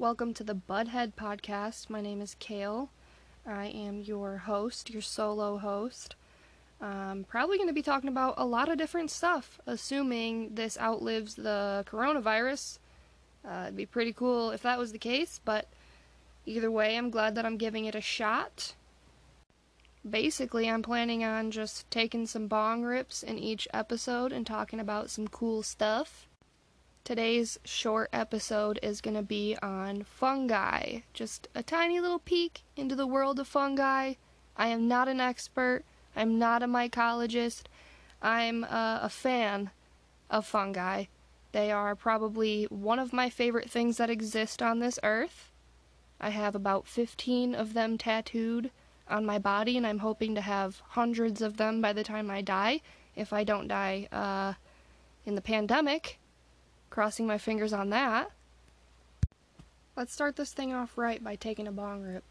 Welcome to the Budhead Podcast. My name is Kale. I am your host, your solo host. I'm probably going to be talking about a lot of different stuff, assuming this outlives the coronavirus. Uh, it'd be pretty cool if that was the case, but either way, I'm glad that I'm giving it a shot. Basically, I'm planning on just taking some bong rips in each episode and talking about some cool stuff. Today's short episode is going to be on fungi. Just a tiny little peek into the world of fungi. I am not an expert, I'm not a mycologist. I'm uh, a fan of fungi. They are probably one of my favorite things that exist on this earth. I have about 15 of them tattooed on my body, and I'm hoping to have hundreds of them by the time I die, if I don't die uh, in the pandemic. Crossing my fingers on that. Let's start this thing off right by taking a bong rip.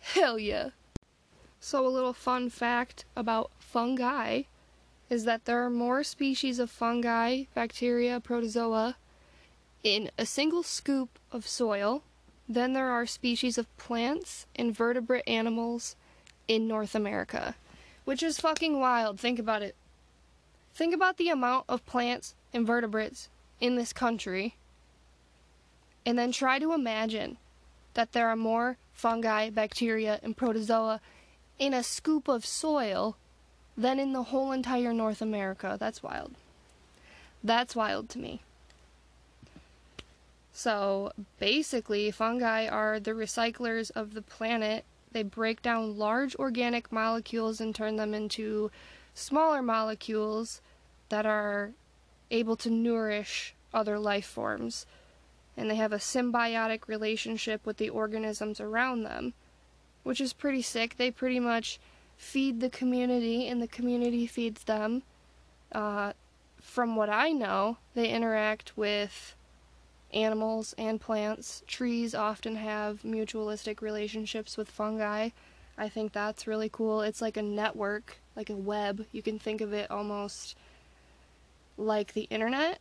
Hell yeah. So, a little fun fact about fungi is that there are more species of fungi, bacteria, protozoa in a single scoop of soil than there are species of plants, invertebrate animals in North America. Which is fucking wild. Think about it. Think about the amount of plants, and invertebrates in this country, and then try to imagine that there are more fungi, bacteria, and protozoa in a scoop of soil than in the whole entire North America. That's wild. That's wild to me. So basically, fungi are the recyclers of the planet. They break down large organic molecules and turn them into smaller molecules that are able to nourish other life forms. And they have a symbiotic relationship with the organisms around them, which is pretty sick. They pretty much feed the community, and the community feeds them. Uh, from what I know, they interact with animals and plants. Trees often have mutualistic relationships with fungi. I think that's really cool. It's like a network, like a web. You can think of it almost like the internet.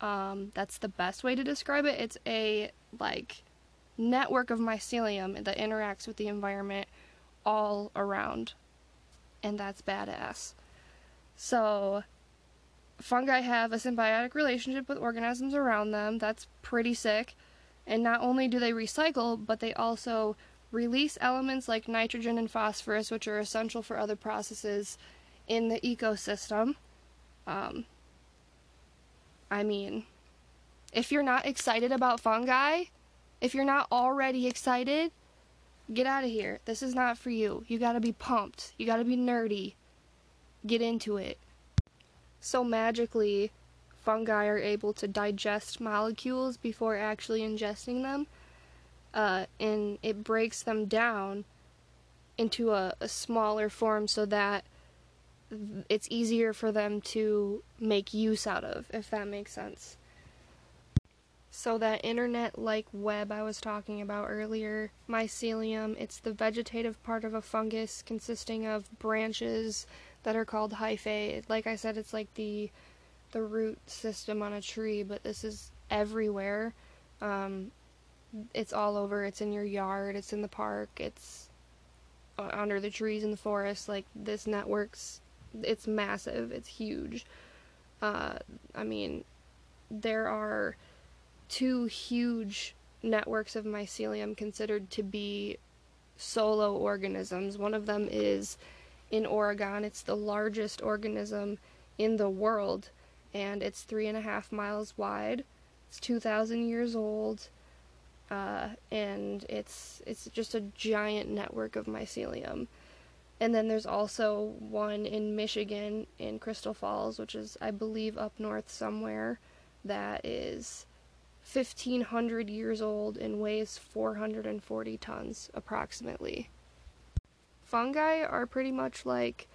Um, that's the best way to describe it. It's a like network of mycelium that interacts with the environment all around. And that's badass. So, fungi have a symbiotic relationship with organisms around them. That's pretty sick. And not only do they recycle, but they also release elements like nitrogen and phosphorus, which are essential for other processes in the ecosystem. Um, I mean, if you're not excited about fungi, if you're not already excited, get out of here. This is not for you. You gotta be pumped. You gotta be nerdy. Get into it. So magically, fungi are able to digest molecules before actually ingesting them, uh, and it breaks them down into a, a smaller form so that it's easier for them to make use out of, if that makes sense. So, that internet like web I was talking about earlier, mycelium, it's the vegetative part of a fungus consisting of branches that are called hyphae. Like I said, it's like the the root system on a tree, but this is everywhere. Um, it's all over. It's in your yard. It's in the park. It's uh, under the trees in the forest. Like this network's, it's massive. It's huge. Uh, I mean, there are two huge networks of mycelium considered to be solo organisms. One of them is in Oregon. It's the largest organism in the world, and it's three and a half miles wide. It's 2,000 years old, uh, and it's it's just a giant network of mycelium. And then there's also one in Michigan in Crystal Falls, which is I believe up north somewhere, that is 1500 years old and weighs 440 tons approximately fungi are pretty much like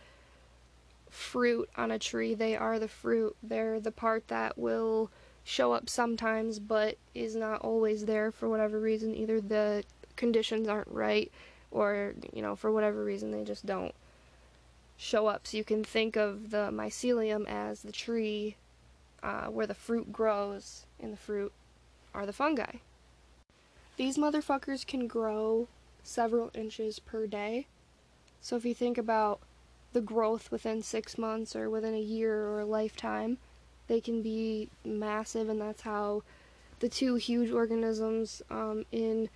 fruit on a tree. They are the fruit. They're the part that will show up sometimes but is not always there for whatever reason. Either the conditions aren't right or you know for whatever reason they just don't show up. So you can think of the mycelium as the tree uh, where the fruit grows, and the fruit are the fungi. These motherfuckers can grow several inches per day. So if you think about the growth within six months or within a year or a lifetime, they can be massive, and that's how the two huge organisms um, in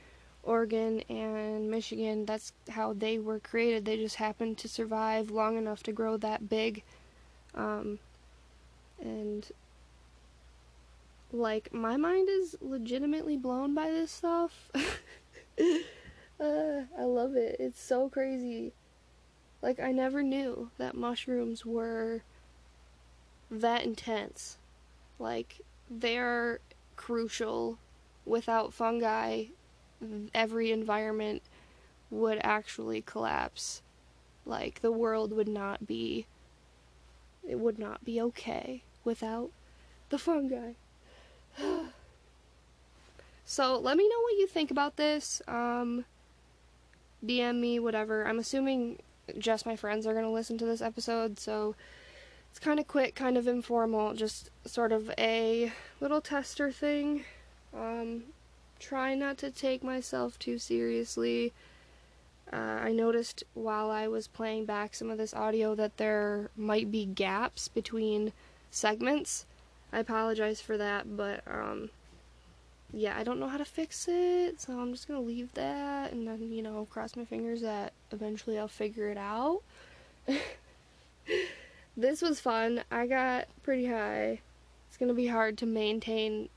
Oregon and Michigan, that's how they were created. They just happened to survive long enough to grow that big. Um, and, like, my mind is legitimately blown by this stuff. uh, I love it. It's so crazy. Like, I never knew that mushrooms were that intense. Like, they're crucial. Without fungi, every environment would actually collapse. Like, the world would not be. It would not be okay without the fungi. so, let me know what you think about this. Um, DM me, whatever. I'm assuming just my friends are going to listen to this episode, so it's kind of quick, kind of informal, just sort of a little tester thing. Um, try not to take myself too seriously. Uh, I noticed while I was playing back some of this audio that there might be gaps between segments. I apologize for that, but um, yeah, I don't know how to fix it, so I'm just gonna leave that and then, you know, cross my fingers that eventually I'll figure it out. this was fun. I got pretty high. It's gonna be hard to maintain,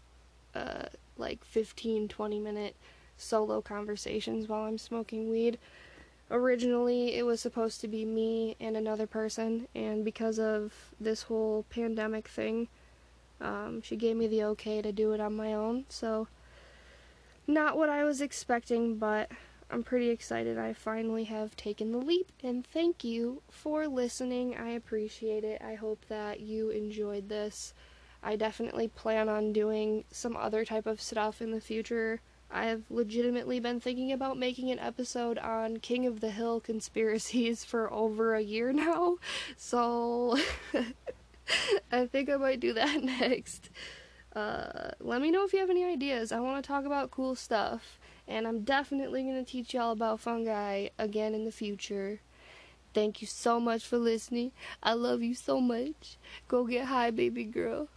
uh, like 15 20 minute solo conversations while I'm smoking weed. Originally, it was supposed to be me and another person, and because of this whole pandemic thing, um, she gave me the okay to do it on my own, so not what I was expecting, but I'm pretty excited. I finally have taken the leap, and thank you for listening. I appreciate it. I hope that you enjoyed this. I definitely plan on doing some other type of stuff in the future. I have legitimately been thinking about making an episode on King of the Hill conspiracies for over a year now, so I think I might do that next. Uh, let me know if you have any ideas. I want to talk about cool stuff, and I'm definitely going to teach y'all about fungi again in the future. Thank you so much for listening. I love you so much. Go get high, baby girl.